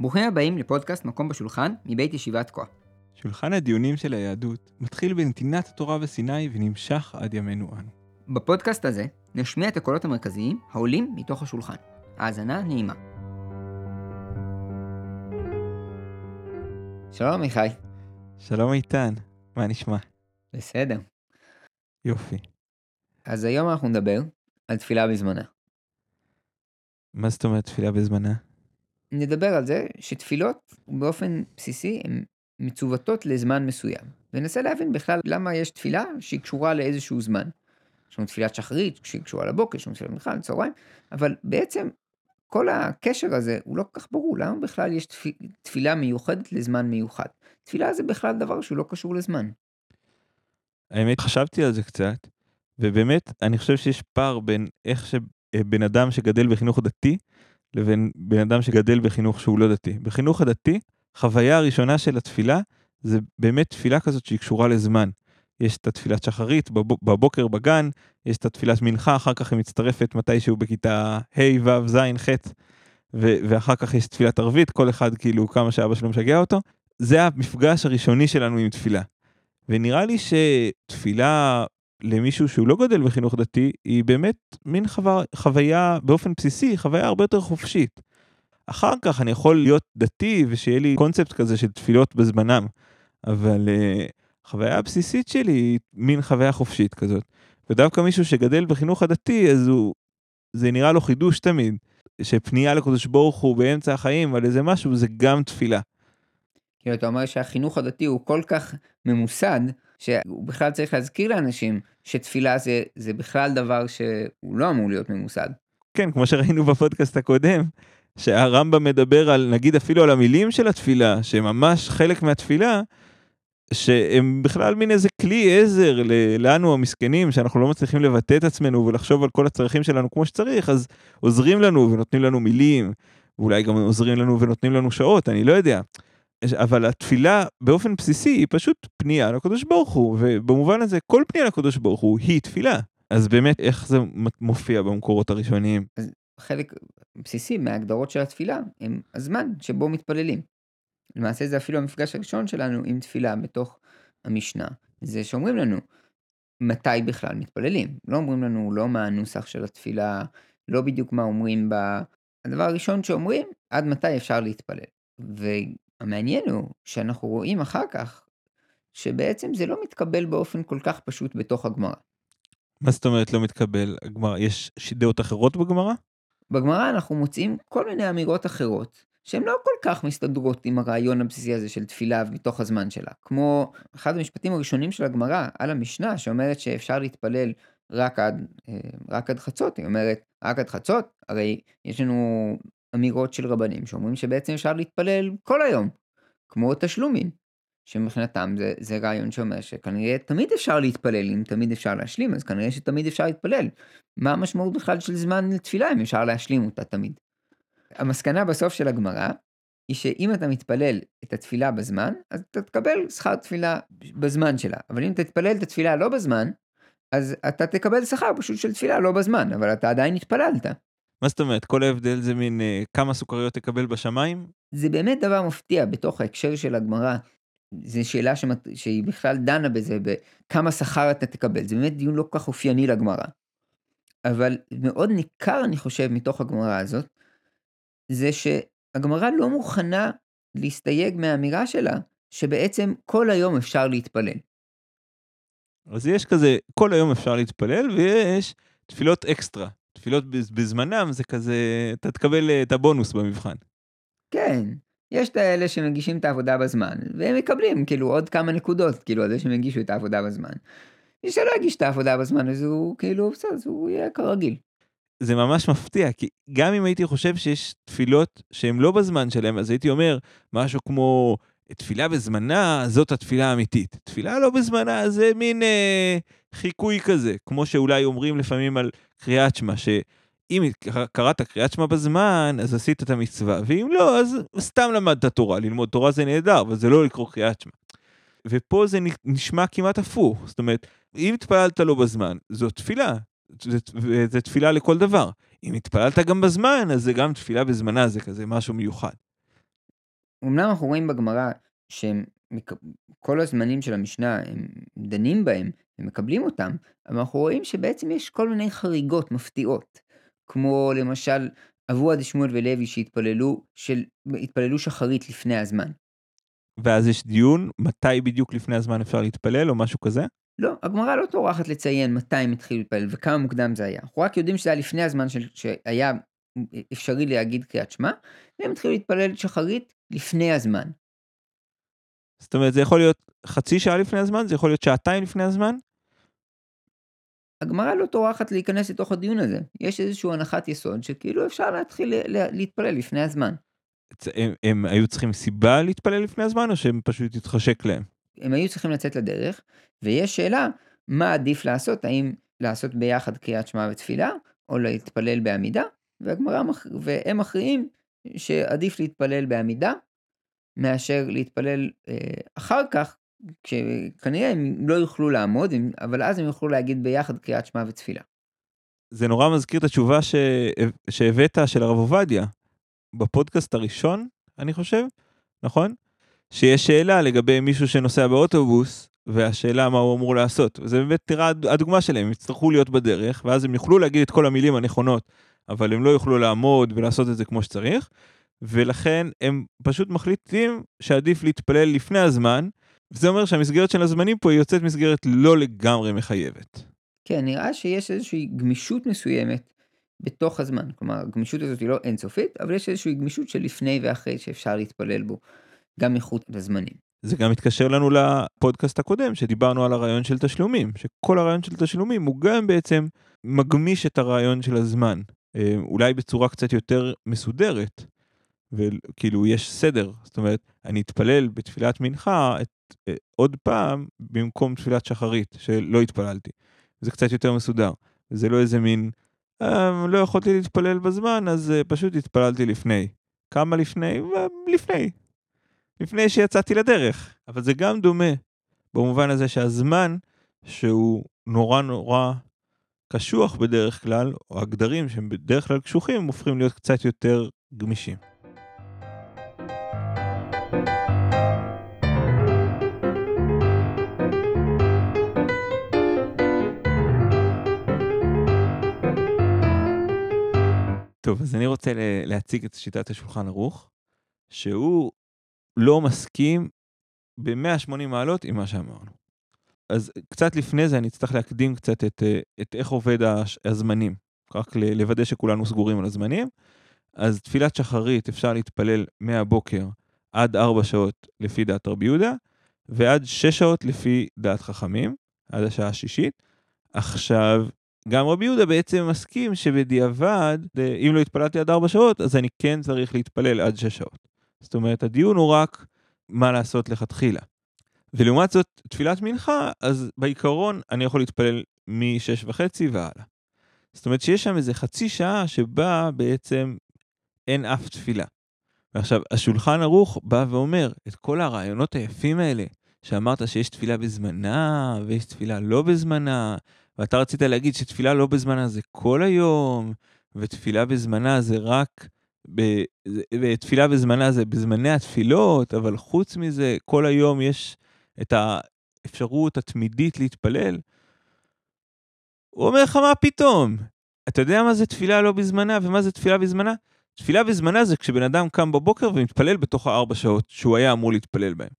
ברוכים הבאים לפודקאסט מקום בשולחן מבית ישיבת כה. שולחן הדיונים של היהדות מתחיל בנתינת התורה בסיני ונמשך עד ימינו אנו. בפודקאסט הזה נשמיע את הקולות המרכזיים העולים מתוך השולחן. האזנה נעימה. שלום עמיחי. שלום איתן, מה נשמע? בסדר. יופי. אז היום אנחנו נדבר על תפילה בזמנה. מה זאת אומרת תפילה בזמנה? נדבר על זה שתפילות באופן בסיסי הן מצוותות לזמן מסוים. וננסה להבין בכלל למה יש תפילה שהיא קשורה לאיזשהו זמן. יש לנו תפילת שחרית שהיא קשורה לבוקר, יש לנו תפילת מנחה, לצהריים, אבל בעצם כל הקשר הזה הוא לא כל כך ברור, למה בכלל יש תפילה מיוחדת לזמן מיוחד? תפילה זה בכלל דבר שהוא לא קשור לזמן. האמת, חשבתי על זה קצת, ובאמת, אני חושב שיש פער בין איך שבן אדם שגדל בחינוך דתי, לבין בן אדם שגדל בחינוך שהוא לא דתי. בחינוך הדתי, חוויה הראשונה של התפילה זה באמת תפילה כזאת שהיא קשורה לזמן. יש את התפילת שחרית בבוקר בגן, יש את התפילת מנחה, אחר כך היא מצטרפת מתישהו בכיתה ה', ו', ז', ח', ואחר כך יש תפילת ערבית, כל אחד כאילו כמה שאבא שלו משגע אותו. זה המפגש הראשוני שלנו עם תפילה. ונראה לי שתפילה למישהו שהוא לא גודל בחינוך דתי, היא באמת מין חו... חוויה באופן בסיסי, חוויה הרבה יותר חופשית. אחר כך אני יכול להיות דתי ושיהיה לי קונספט כזה של תפילות בזמנם, אבל uh, החוויה הבסיסית שלי היא מין חוויה חופשית כזאת. ודווקא מישהו שגדל בחינוך הדתי, אז הוא, זה נראה לו חידוש תמיד, שפנייה לקדוש ברוך הוא באמצע החיים על איזה משהו, זה גם תפילה. כאילו, אתה אומר שהחינוך הדתי הוא כל כך ממוסד, שהוא בכלל צריך להזכיר לאנשים שתפילה זה, זה בכלל דבר שהוא לא אמור להיות ממוסד. כן, כמו שראינו בפודקאסט הקודם, שהרמב"ם מדבר על, נגיד אפילו על המילים של התפילה, שהם ממש חלק מהתפילה, שהם בכלל מין איזה כלי עזר לנו המסכנים, שאנחנו לא מצליחים לבטא את עצמנו ולחשוב על כל הצרכים שלנו כמו שצריך, אז עוזרים לנו ונותנים לנו מילים, ואולי גם עוזרים לנו ונותנים לנו שעות, אני לא יודע. אבל התפילה באופן בסיסי היא פשוט פנייה לקדוש ברוך הוא, ובמובן הזה כל פנייה לקדוש ברוך הוא היא תפילה. אז באמת, איך זה מופיע במקורות הראשוניים? אז חלק בסיסי מההגדרות של התפילה הם הזמן שבו מתפללים. למעשה זה אפילו המפגש הראשון שלנו עם תפילה בתוך המשנה. זה שאומרים לנו מתי בכלל מתפללים. לא אומרים לנו לא מה הנוסח של התפילה, לא בדיוק מה אומרים בה. הדבר הראשון שאומרים, עד מתי אפשר להתפלל. והמעניין הוא שאנחנו רואים אחר כך, שבעצם זה לא מתקבל באופן כל כך פשוט בתוך הגמרא. מה זאת אומרת לא מתקבל? הגמרא, יש דעות אחרות בגמרא? בגמרא אנחנו מוצאים כל מיני אמירות אחרות, שהן לא כל כך מסתדרות עם הרעיון הבסיסי הזה של תפילה מתוך הזמן שלה. כמו אחד המשפטים הראשונים של הגמרא על המשנה, שאומרת שאפשר להתפלל רק עד, אה, רק עד חצות, היא אומרת, רק עד חצות, הרי יש לנו אמירות של רבנים שאומרים שבעצם אפשר להתפלל כל היום, כמו תשלומים. שמבחינתם זה, זה רעיון שאומר שכנראה תמיד אפשר להתפלל, אם תמיד אפשר להשלים, אז כנראה שתמיד אפשר להתפלל. מה המשמעות בכלל של זמן לתפילה אם אפשר להשלים אותה תמיד? המסקנה בסוף של הגמרא, היא שאם אתה מתפלל את התפילה בזמן, אז אתה תקבל שכר תפילה בזמן שלה. אבל אם תתפלל את התפילה לא בזמן, אז אתה תקבל שכר פשוט של תפילה לא בזמן, אבל אתה עדיין התפללת. מה זאת אומרת? כל ההבדל זה מין אה, כמה סוכריות תקבל בשמיים? זה באמת דבר מפתיע בתוך ההקשר של הגמרא. זו שאלה שמת... שהיא בכלל דנה בזה, בכמה שכר אתה תקבל. זה באמת דיון לא כל כך אופייני לגמרא. אבל מאוד ניכר, אני חושב, מתוך הגמרא הזאת, זה שהגמרא לא מוכנה להסתייג מהאמירה שלה, שבעצם כל היום אפשר להתפלל. אז יש כזה, כל היום אפשר להתפלל, ויש תפילות אקסטרה. תפילות בזמנם זה כזה, אתה תקבל אה, את הבונוס במבחן. כן, יש את האלה שמגישים את העבודה בזמן, והם מקבלים כאילו עוד כמה נקודות, כאילו על זה שהם הגישו את העבודה בזמן. מי שלא יגיש את העבודה בזמן, אז הוא כאילו, בסדר, אז הוא יהיה כרגיל. זה ממש מפתיע, כי גם אם הייתי חושב שיש תפילות שהן לא בזמן שלהם, אז הייתי אומר משהו כמו, תפילה בזמנה, זאת התפילה האמיתית. תפילה לא בזמנה, זה מין אה, חיקוי כזה, כמו שאולי אומרים לפעמים על קריאת שמע, שאם קראת קריאת שמע בזמן, אז עשית את המצווה, ואם לא, אז סתם למדת תורה. ללמוד תורה זה נהדר, אבל זה לא לקרוא קריאת שמע. ופה זה נשמע כמעט הפוך, זאת אומרת, אם התפללת לא בזמן, זו תפילה, זה תפילה לכל דבר. אם התפללת גם בזמן, אז זה גם תפילה בזמנה, זה כזה משהו מיוחד. אמנם אנחנו רואים בגמרא שכל הזמנים של המשנה הם דנים בהם ומקבלים אותם, אבל אנחנו רואים שבעצם יש כל מיני חריגות מפתיעות, כמו למשל אבוה דשמואל ולוי שהתפללו של... התפללו שחרית לפני הזמן. ואז יש דיון מתי בדיוק לפני הזמן אפשר להתפלל או משהו כזה? לא, הגמרא לא טורחת לציין מתי הם התחילו להתפלל וכמה מוקדם זה היה. אנחנו רק יודעים שזה היה לפני הזמן של... שהיה אפשרי להגיד קריאת שמע, והם התחילו להתפלל שחרית לפני הזמן. זאת אומרת, זה יכול להיות חצי שעה לפני הזמן? זה יכול להיות שעתיים לפני הזמן? הגמרא לא טורחת להיכנס לתוך הדיון הזה. יש איזושהי הנחת יסוד שכאילו אפשר להתחיל להתפלל לפני הזמן. הם, הם היו צריכים סיבה להתפלל לפני הזמן, או שהם פשוט התחשק להם? הם היו צריכים לצאת לדרך, ויש שאלה, מה עדיף לעשות? האם לעשות ביחד קריאת שמע ותפילה, או להתפלל בעמידה? והגמרא, והם מכריעים שעדיף להתפלל בעמידה, מאשר להתפלל אה, אחר כך, כשכנראה הם לא יוכלו לעמוד, אבל אז הם יוכלו להגיד ביחד קריאת שמע ותפילה. זה נורא מזכיר את התשובה ש... שהבאת של הרב עובדיה, בפודקאסט הראשון, אני חושב, נכון? שיש שאלה לגבי מישהו שנוסע באוטובוס, והשאלה מה הוא אמור לעשות. וזה באמת נראה הדוגמה שלהם, הם יצטרכו להיות בדרך, ואז הם יוכלו להגיד את כל המילים הנכונות, אבל הם לא יוכלו לעמוד ולעשות את זה כמו שצריך, ולכן הם פשוט מחליטים שעדיף להתפלל לפני הזמן, וזה אומר שהמסגרת של הזמנים פה היא יוצאת מסגרת לא לגמרי מחייבת. כן, נראה שיש איזושהי גמישות מסוימת בתוך הזמן. כלומר, הגמישות הזאת היא לא אינסופית, אבל יש איזושהי גמישות של לפני ואחרי שאפשר להתפלל בו, גם מחוץ לזמנים. זה גם מתקשר לנו לפודקאסט הקודם, שדיברנו על הרעיון של תשלומים, שכל הרעיון של תשלומים הוא גם בעצם מגמיש את הרעיון של הזמן, אה, אולי בצורה קצת יותר מסודרת, וכאילו יש סדר, זאת אומרת, אני אתפלל בתפילת מנחה את, אה, עוד פעם במקום תפילת שחרית, שלא התפללתי. זה קצת יותר מסודר, זה לא איזה מין, אה, לא יכולתי להתפלל בזמן, אז אה, פשוט התפללתי לפני. כמה לפני? לפני. לפני שיצאתי לדרך. אבל זה גם דומה, במובן הזה שהזמן, שהוא נורא נורא קשוח בדרך כלל, או הגדרים שהם בדרך כלל קשוחים, הופכים להיות קצת יותר גמישים. טוב, אז אני רוצה להציג את שיטת השולחן ערוך, שהוא לא מסכים ב-180 מעלות עם מה שאמרנו. אז קצת לפני זה אני אצטרך להקדים קצת את, את איך עובד הזמנים, רק לוודא שכולנו סגורים על הזמנים. אז תפילת שחרית אפשר להתפלל מהבוקר עד 4 שעות לפי דעת רבי יהודה, ועד 6 שעות לפי דעת חכמים, עד השעה השישית. עכשיו, גם רבי יהודה בעצם מסכים שבדיעבד, אם לא התפללתי עד 4 שעות, אז אני כן צריך להתפלל עד 6 שעות. זאת אומרת, הדיון הוא רק מה לעשות לכתחילה. ולעומת זאת, תפילת מנחה, אז בעיקרון אני יכול להתפלל מ-6 וחצי והלאה. זאת אומרת שיש שם איזה חצי שעה שבה בעצם אין אף תפילה. ועכשיו, השולחן ערוך בא ואומר את כל הרעיונות היפים האלה, שאמרת שיש תפילה בזמנה, ויש תפילה לא בזמנה, ואתה רצית להגיד שתפילה לא בזמנה זה כל היום, ותפילה בזמנה זה רק... תפילה בזמנה זה בזמני התפילות, אבל חוץ מזה, כל היום יש את האפשרות התמידית להתפלל. הוא אומר לך, מה פתאום? אתה יודע מה זה תפילה לא בזמנה ומה זה תפילה בזמנה? תפילה בזמנה זה כשבן אדם קם בבוקר ומתפלל בתוך הארבע שעות שהוא היה אמור להתפלל בהן.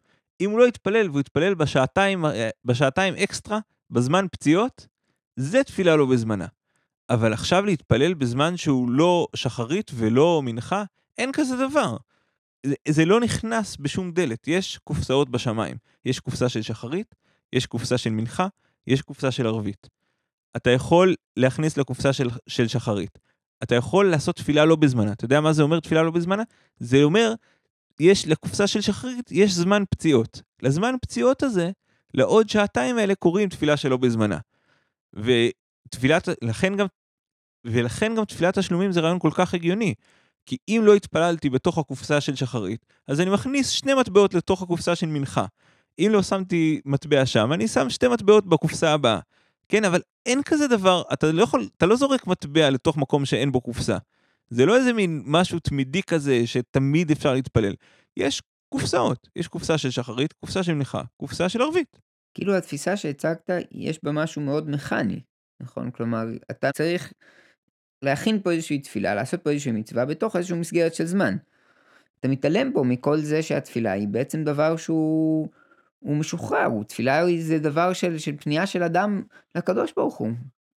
אם הוא לא יתפלל והוא יתפלל בשעתיים, אה, בשעתיים אקסטרה, בזמן פציעות, זה תפילה לא בזמנה. אבל עכשיו להתפלל בזמן שהוא לא שחרית ולא מנחה, אין כזה דבר. זה, זה לא נכנס בשום דלת. יש קופסאות בשמיים. יש קופסה של שחרית, יש קופסה של מנחה, יש קופסה של ערבית. אתה יכול להכניס לקופסה של, של שחרית. אתה יכול לעשות תפילה לא בזמנה. אתה יודע מה זה אומר תפילה לא בזמנה? זה אומר, יש לקופסה של שחרית, יש זמן פציעות. לזמן פציעות הזה, לעוד שעתיים האלה קוראים תפילה שלא בזמנה. ותפילת, לכן גם ולכן גם תפילת תשלומים זה רעיון כל כך הגיוני. כי אם לא התפללתי בתוך הקופסה של שחרית, אז אני מכניס שני מטבעות לתוך הקופסה של מנחה. אם לא שמתי מטבע שם, אני שם שתי מטבעות בקופסה הבאה. כן, אבל אין כזה דבר, אתה לא יכול, אתה לא זורק מטבע לתוך מקום שאין בו קופסה. זה לא איזה מין משהו תמידי כזה שתמיד אפשר להתפלל. יש קופסאות. יש קופסה של שחרית, קופסה של מניחה, קופסה של ערבית. כאילו התפיסה שהצגת, יש בה משהו מאוד מכני, נכון? כלומר, אתה צריך להכין פה איזושהי תפילה, לעשות פה איזושהי מצווה בתוך איזושהי מסגרת של זמן. אתה מתעלם פה מכל זה שהתפילה היא בעצם דבר שהוא הוא משוחרר, הוא תפילה זה דבר של, של פנייה של אדם לקדוש ברוך הוא.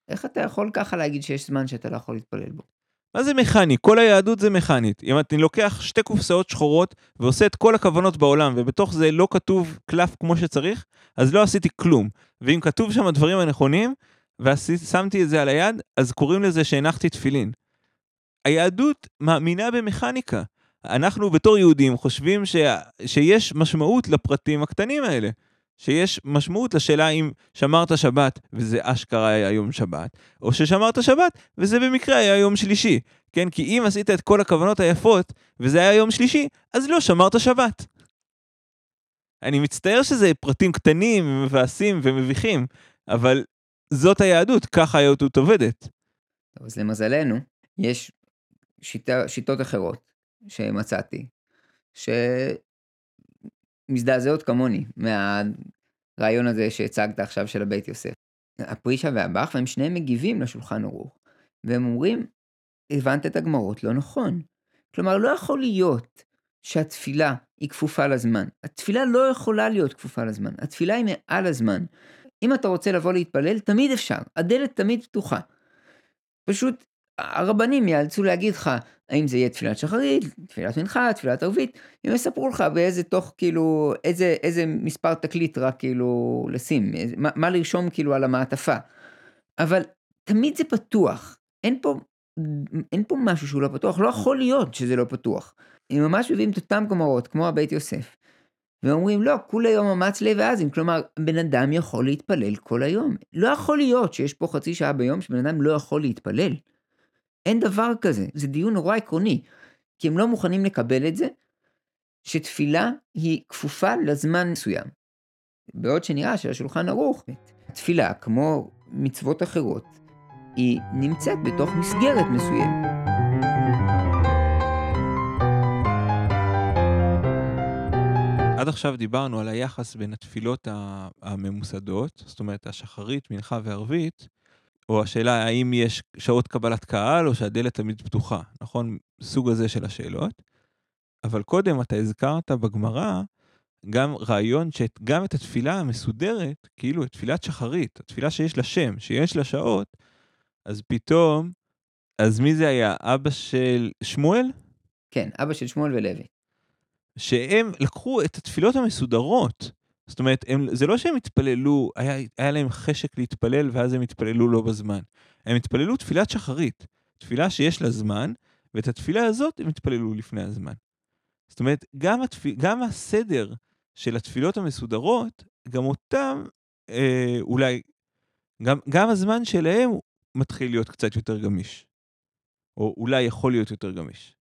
איך אתה יכול ככה להגיד שיש זמן שאתה לא יכול להתפלל בו? מה זה מכני? כל היהדות זה מכנית. אם אני לוקח שתי קופסאות שחורות ועושה את כל הכוונות בעולם, ובתוך זה לא כתוב קלף כמו שצריך, אז לא עשיתי כלום. ואם כתוב שם הדברים הנכונים, ושמתי את זה על היד, אז קוראים לזה שהנחתי תפילין. היהדות מאמינה במכניקה. אנחנו בתור יהודים חושבים ש... שיש משמעות לפרטים הקטנים האלה. שיש משמעות לשאלה אם שמרת שבת וזה אשכרה היה יום שבת, או ששמרת שבת וזה במקרה היה יום שלישי. כן, כי אם עשית את כל הכוונות היפות וזה היה יום שלישי, אז לא שמרת שבת. אני מצטער שזה פרטים קטנים, מבאסים ומביכים, אבל זאת היהדות, ככה היהדות עובדת. אז למזלנו, יש שיטה, שיטות אחרות שמצאתי, שמזדעזעות כמוני מהרעיון הזה שהצגת עכשיו של הבית יוסף. הפרישה והבח, והם שניהם מגיבים לשולחן ערוך, והם אומרים, הבנת את הגמרות לא נכון. כלומר, לא יכול להיות שהתפילה היא כפופה לזמן. התפילה לא יכולה להיות כפופה לזמן, התפילה היא מעל הזמן. אם אתה רוצה לבוא להתפלל, תמיד אפשר, הדלת תמיד פתוחה. פשוט הרבנים יאלצו להגיד לך, האם זה יהיה תפילת שחרית, תפילת מנחה, תפילת ערבית, הם יספרו לך באיזה תוך כאילו, איזה, איזה מספר תקליט רק כאילו לשים, מה, מה לרשום כאילו על המעטפה. אבל תמיד זה פתוח, אין פה, אין פה משהו שהוא לא פתוח, לא יכול להיות שזה לא פתוח. הם ממש מביאים את אותם גמרות, כמו הבית יוסף. ואומרים לא, כולי יום אמץ לב ואזין, כלומר, בן אדם יכול להתפלל כל היום. לא יכול להיות שיש פה חצי שעה ביום שבן אדם לא יכול להתפלל. אין דבר כזה, זה דיון נורא עקרוני, כי הם לא מוכנים לקבל את זה, שתפילה היא כפופה לזמן מסוים. בעוד שנראה שהשולחן ערוך, תפילה, כמו מצוות אחרות, היא נמצאת בתוך מסגרת מסוימת. עד עכשיו דיברנו על היחס בין התפילות הממוסדות, זאת אומרת השחרית, מנחה וערבית, או השאלה האם יש שעות קבלת קהל או שהדלת תמיד פתוחה, נכון? סוג הזה של השאלות. אבל קודם אתה הזכרת בגמרא גם רעיון שגם את התפילה המסודרת, כאילו את תפילת שחרית, התפילה שיש לה שם, שיש לה שעות, אז פתאום, אז מי זה היה? אבא של שמואל? כן, אבא של שמואל ולוי. שהם לקחו את התפילות המסודרות, זאת אומרת, הם, זה לא שהם התפללו, היה, היה להם חשק להתפלל ואז הם התפללו לא בזמן. הם התפללו תפילת שחרית, תפילה שיש לה זמן, ואת התפילה הזאת הם התפללו לפני הזמן. זאת אומרת, גם, התפיל, גם הסדר של התפילות המסודרות, גם אותם, אה, אולי, גם, גם הזמן שלהם מתחיל להיות קצת יותר גמיש. או אולי יכול להיות יותר גמיש.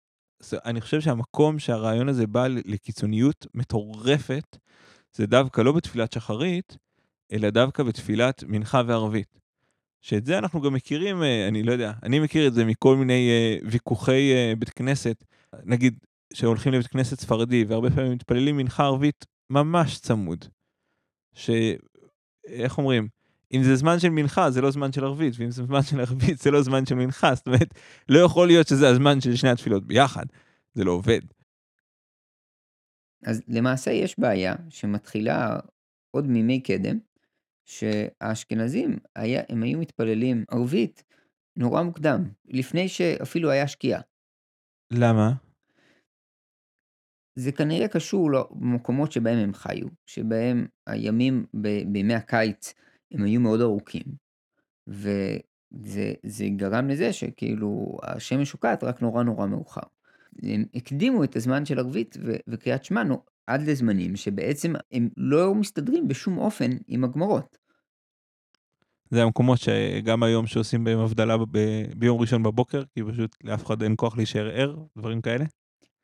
אני חושב שהמקום שהרעיון הזה בא לקיצוניות מטורפת, זה דווקא לא בתפילת שחרית, אלא דווקא בתפילת מנחה וערבית. שאת זה אנחנו גם מכירים, אה, אני לא יודע, אני מכיר את זה מכל מיני uh, ויכוחי uh, בית כנסת, נגיד שהולכים לבית כנסת ספרדי והרבה פעמים מתפללים מנחה ערבית ממש צמוד. שאיך אומרים, אם זה זמן של מנחה זה לא זמן של ערבית, ואם זה זמן של ערבית זה לא זמן של מנחה, זאת אומרת, לא יכול להיות שזה הזמן של שני התפילות ביחד, זה לא עובד. אז למעשה יש בעיה שמתחילה עוד מימי קדם, שהאשכנזים, היה, הם היו מתפללים ערבית נורא מוקדם, לפני שאפילו היה שקיעה. למה? זה כנראה קשור למקומות שבהם הם חיו, שבהם הימים ב, בימי הקיץ הם היו מאוד ארוכים, וזה גרם לזה שכאילו השמש שוקעת רק נורא נורא מאוחר. הם הקדימו את הזמן של ערבית וקריאת שמע עד לזמנים שבעצם הם לא מסתדרים בשום אופן עם הגמרות. זה המקומות שגם היום שעושים בהם הבדלה ב- ביום ראשון בבוקר, כי פשוט לאף אחד אין כוח להישאר ער, דברים כאלה?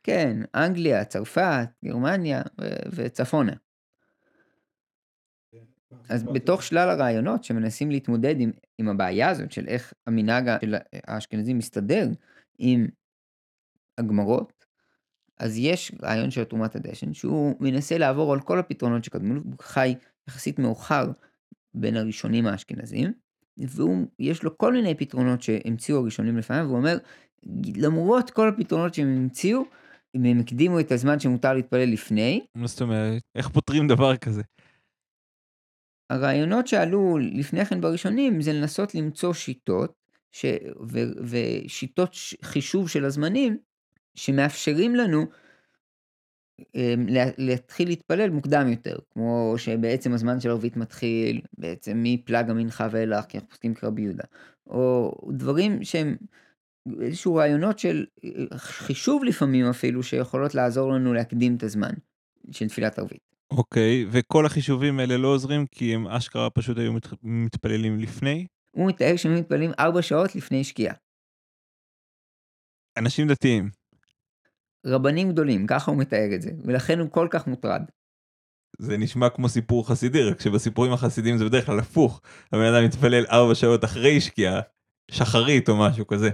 כן, אנגליה, צרפת, גרמניה ו- וצפונה. אז בתוך שלל הרעיונות שמנסים להתמודד עם, עם הבעיה הזאת של איך המנהג של האשכנזים מסתדר עם הגמרות, אז יש רעיון של תרומת הדשן, שהוא מנסה לעבור על כל הפתרונות שקדמו לו, הוא חי יחסית מאוחר בין הראשונים האשכנזים, ויש לו כל מיני פתרונות שהמציאו הראשונים לפניו, והוא אומר, למרות כל הפתרונות שהם המציאו, אם הם הקדימו את הזמן שמותר להתפלל לפני. מה זאת אומרת? איך פותרים דבר כזה? הרעיונות שעלו לפני כן בראשונים זה לנסות למצוא שיטות ש... ו... ושיטות חישוב של הזמנים שמאפשרים לנו אמ, להתחיל להתפלל מוקדם יותר, כמו שבעצם הזמן של ערבית מתחיל בעצם מפלג המנחה ואילך, כי אנחנו פוסקים כרבי יהודה, או דברים שהם איזשהו רעיונות של אה, חישוב לפעמים אפילו, שיכולות לעזור לנו להקדים את הזמן של תפילת ערבית. אוקיי, okay, וכל החישובים האלה לא עוזרים כי הם אשכרה פשוט היו מת... מתפללים לפני? הוא מתאר שהם מתפללים ארבע שעות לפני שקיעה. אנשים דתיים. רבנים גדולים, ככה הוא מתאר את זה, ולכן הוא כל כך מוטרד. זה נשמע כמו סיפור חסידי, רק שבסיפורים החסידיים זה בדרך כלל הפוך. הבן אדם מתפלל ארבע שעות אחרי שקיעה, שחרית או משהו כזה.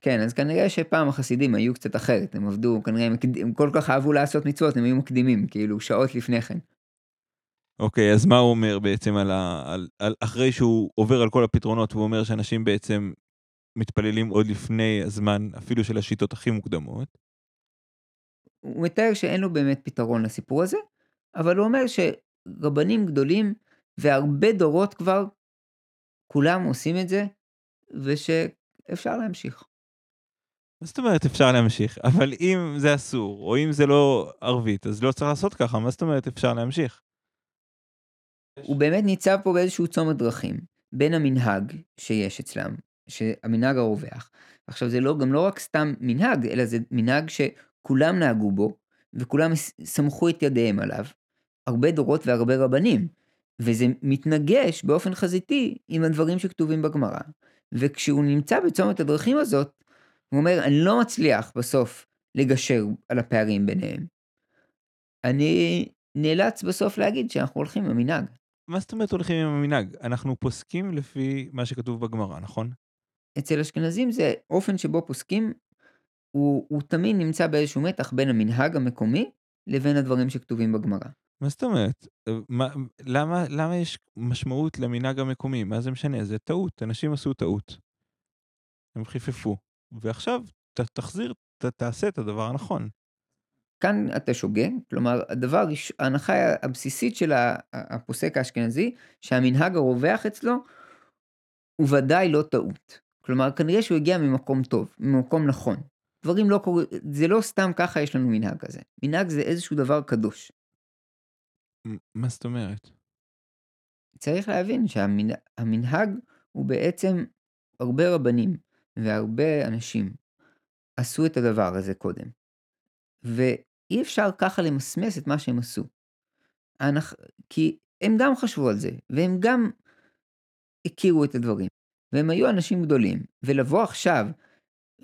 כן, אז כנראה שפעם החסידים היו קצת אחרת, הם עבדו, כנראה הם, הם כל כך אהבו לעשות מצוות, הם היו מקדימים, כאילו, שעות לפני כן. אוקיי, אז מה הוא אומר בעצם על ה... על, על, אחרי שהוא עובר על כל הפתרונות, והוא אומר שאנשים בעצם מתפללים עוד לפני הזמן, אפילו של השיטות הכי מוקדמות? הוא מתאר שאין לו באמת פתרון לסיפור הזה, אבל הוא אומר שרבנים גדולים והרבה דורות כבר, כולם עושים את זה, ושאפשר להמשיך. מה זאת אומרת אפשר להמשיך? אבל אם זה אסור, או אם זה לא ערבית, אז לא צריך לעשות ככה, מה זאת אומרת אפשר להמשיך? הוא באמת ניצב פה באיזשהו צומת דרכים, בין המנהג שיש אצלם, שהמנהג הרווח. עכשיו זה לא, גם לא רק סתם מנהג, אלא זה מנהג שכולם נהגו בו, וכולם סמכו את ידיהם עליו. הרבה דורות והרבה רבנים. וזה מתנגש באופן חזיתי עם הדברים שכתובים בגמרא. וכשהוא נמצא בצומת הדרכים הזאת, הוא אומר, אני לא מצליח בסוף לגשר על הפערים ביניהם. אני נאלץ בסוף להגיד שאנחנו הולכים עם המנהג. מה זאת אומרת הולכים עם המנהג? אנחנו פוסקים לפי מה שכתוב בגמרא, נכון? אצל אשכנזים זה אופן שבו פוסקים, הוא, הוא תמיד נמצא באיזשהו מתח בין המנהג המקומי לבין הדברים שכתובים בגמרא. מה זאת אומרת? מה, למה, למה יש משמעות למנהג המקומי? מה זה משנה? זה טעות, אנשים עשו טעות. הם חיפפו. ועכשיו ת, תחזיר, ת, תעשה את הדבר הנכון. כאן אתה שוגה, כלומר, הדבר, ההנחה הבסיסית של הפוסק האשכנזי, שהמנהג הרווח אצלו, הוא ודאי לא טעות. כלומר, כנראה שהוא הגיע ממקום טוב, ממקום נכון. דברים לא קורים, זה לא סתם ככה יש לנו מנהג כזה. מנהג זה איזשהו דבר קדוש. מה זאת אומרת? צריך להבין שהמנהג הוא בעצם הרבה רבנים והרבה אנשים עשו את הדבר הזה קודם. ואי אפשר ככה למסמס את מה שהם עשו. כי הם גם חשבו על זה, והם גם הכירו את הדברים, והם היו אנשים גדולים, ולבוא עכשיו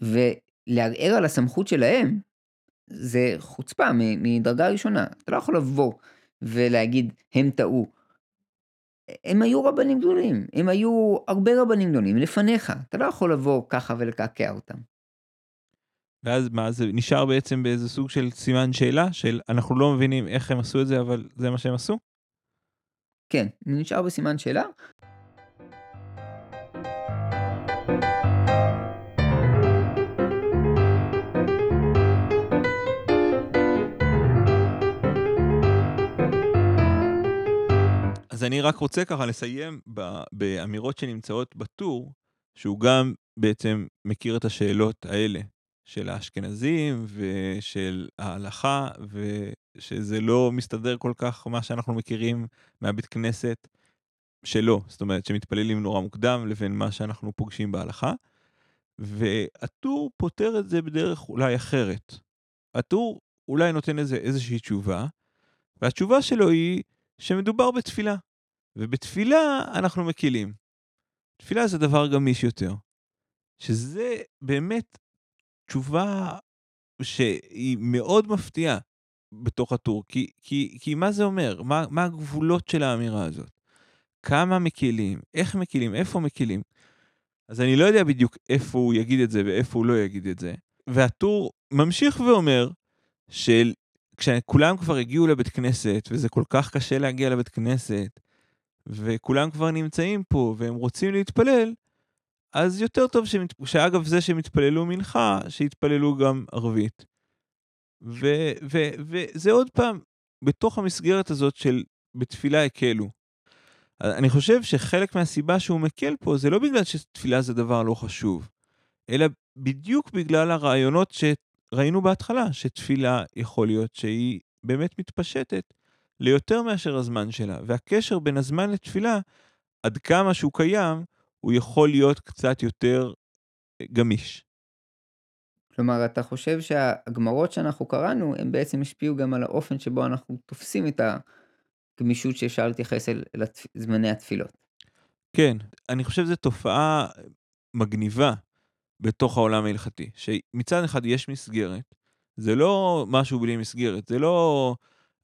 ולערער על הסמכות שלהם, זה חוצפה מדרגה ראשונה. אתה לא יכול לבוא ולהגיד, הם טעו. הם היו רבנים גדולים, הם היו הרבה רבנים גדולים לפניך, אתה לא יכול לבוא ככה ולקעקע אותם. ואז מה, זה נשאר בעצם באיזה סוג של סימן שאלה, של אנחנו לא מבינים איך הם עשו את זה, אבל זה מה שהם עשו? כן, נשאר בסימן שאלה. אז אני רק רוצה ככה לסיים באמירות שנמצאות בטור, שהוא גם בעצם מכיר את השאלות האלה של האשכנזים ושל ההלכה, ושזה לא מסתדר כל כך מה שאנחנו מכירים מהבית כנסת שלו, זאת אומרת שמתפללים נורא מוקדם לבין מה שאנחנו פוגשים בהלכה. והטור פותר את זה בדרך אולי אחרת. הטור אולי נותן לזה איזושהי תשובה, והתשובה שלו היא שמדובר בתפילה. ובתפילה אנחנו מקילים. תפילה זה דבר גמיש יותר. שזה באמת תשובה שהיא מאוד מפתיעה בתוך הטור. כי, כי, כי מה זה אומר? מה, מה הגבולות של האמירה הזאת? כמה מקילים? איך מקילים? איפה מקילים? אז אני לא יודע בדיוק איפה הוא יגיד את זה ואיפה הוא לא יגיד את זה. והטור ממשיך ואומר, של כשכולם כבר הגיעו לבית כנסת, וזה כל כך קשה להגיע לבית כנסת, וכולם כבר נמצאים פה, והם רוצים להתפלל, אז יותר טוב שמת... שאגב זה שהם יתפללו מנחה, שיתפללו גם ערבית. וזה עוד פעם, בתוך המסגרת הזאת של בתפילה הקלו. אני חושב שחלק מהסיבה שהוא מקל פה זה לא בגלל שתפילה זה דבר לא חשוב, אלא בדיוק בגלל הרעיונות שראינו בהתחלה, שתפילה יכול להיות שהיא באמת מתפשטת ליותר מאשר הזמן שלה, והקשר בין הזמן לתפילה, עד כמה שהוא קיים, הוא יכול להיות קצת יותר גמיש. כלומר, אתה חושב שהגמרות שאנחנו קראנו, הם בעצם השפיעו גם על האופן שבו אנחנו תופסים את הגמישות שאפשר להתייחס אל, אל זמני התפילות. כן, אני חושב שזו תופעה מגניבה בתוך העולם ההלכתי, שמצד אחד יש מסגרת, זה לא משהו בלי מסגרת, זה לא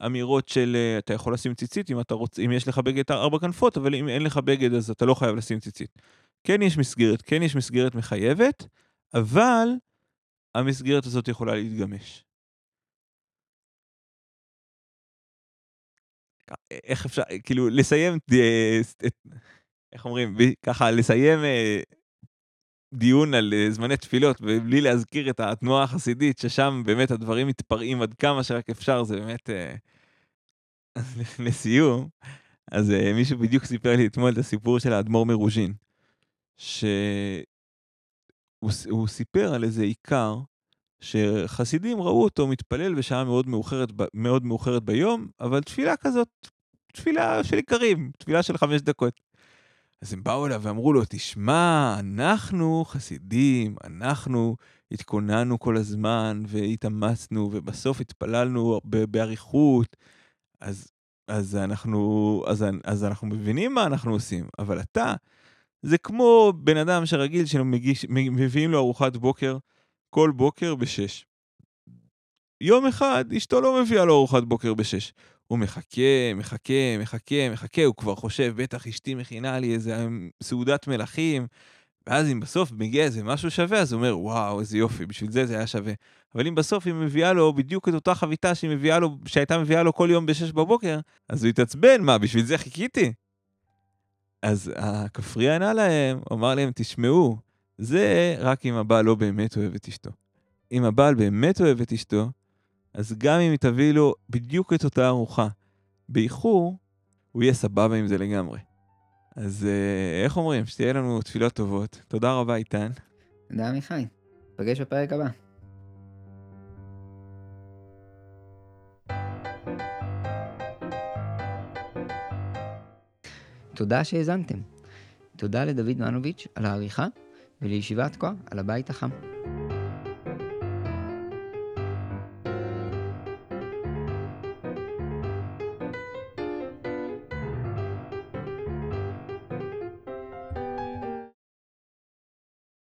אמירות של אתה יכול לשים ציצית אם רוצה, אם יש לך בגד ארבע כנפות, אבל אם אין לך בגד אז אתה לא חייב לשים ציצית. כן יש מסגרת, כן יש מסגרת מחייבת, אבל המסגרת הזאת יכולה להתגמש. איך אפשר, כאילו, לסיים, איך אומרים, ככה, לסיים אה, דיון על אה, זמני תפילות, ובלי להזכיר את התנועה החסידית, ששם באמת הדברים מתפרעים עד כמה שרק אפשר, זה באמת... לסיום, אז מישהו בדיוק סיפר לי אתמול את הסיפור של האדמו"ר מרוז'ין, שהוא סיפר על איזה עיקר שחסידים ראו אותו מתפלל בשעה מאוד מאוחרת, מאוד מאוחרת ביום, אבל תפילה כזאת, תפילה של עיקרים, תפילה של חמש דקות. אז הם באו אליו ואמרו לו, תשמע, אנחנו חסידים, אנחנו התכוננו כל הזמן והתאמצנו, ובסוף התפללנו באריכות, אז, אז, אנחנו, אז, אז אנחנו מבינים מה אנחנו עושים, אבל אתה, זה כמו בן אדם שרגיל שמביאים לו ארוחת בוקר, כל בוקר בשש. יום אחד אשתו לא מביאה לו ארוחת בוקר בשש. הוא מחכה, מחכה, מחכה, מחכה, הוא כבר חושב, בטח אשתי מכינה לי איזה סעודת מלכים, ואז אם בסוף מגיע איזה משהו שווה, אז הוא אומר, וואו, איזה יופי, בשביל זה זה היה שווה. אבל אם בסוף היא מביאה לו בדיוק את אותה חביתה שהיא מביאה לו, שהייתה מביאה לו כל יום בשש בבוקר, אז הוא יתעצבן, מה, בשביל זה חיכיתי? אז הכפרי ענה להם, אמר להם, תשמעו, זה רק אם הבעל לא באמת אוהב את אשתו. אם הבעל באמת אוהב את אשתו, אז גם אם היא תביא לו בדיוק את אותה ארוחה באיחור, הוא יהיה סבבה עם זה לגמרי. אז אה, איך אומרים? שתהיה לנו תפילות טובות. תודה רבה, איתן. תודה, עמיחי. נפגש בפרק הבא. תודה שהאזנתם. תודה לדוד מנוביץ' על העריכה ולישיבת כה על הבית החם.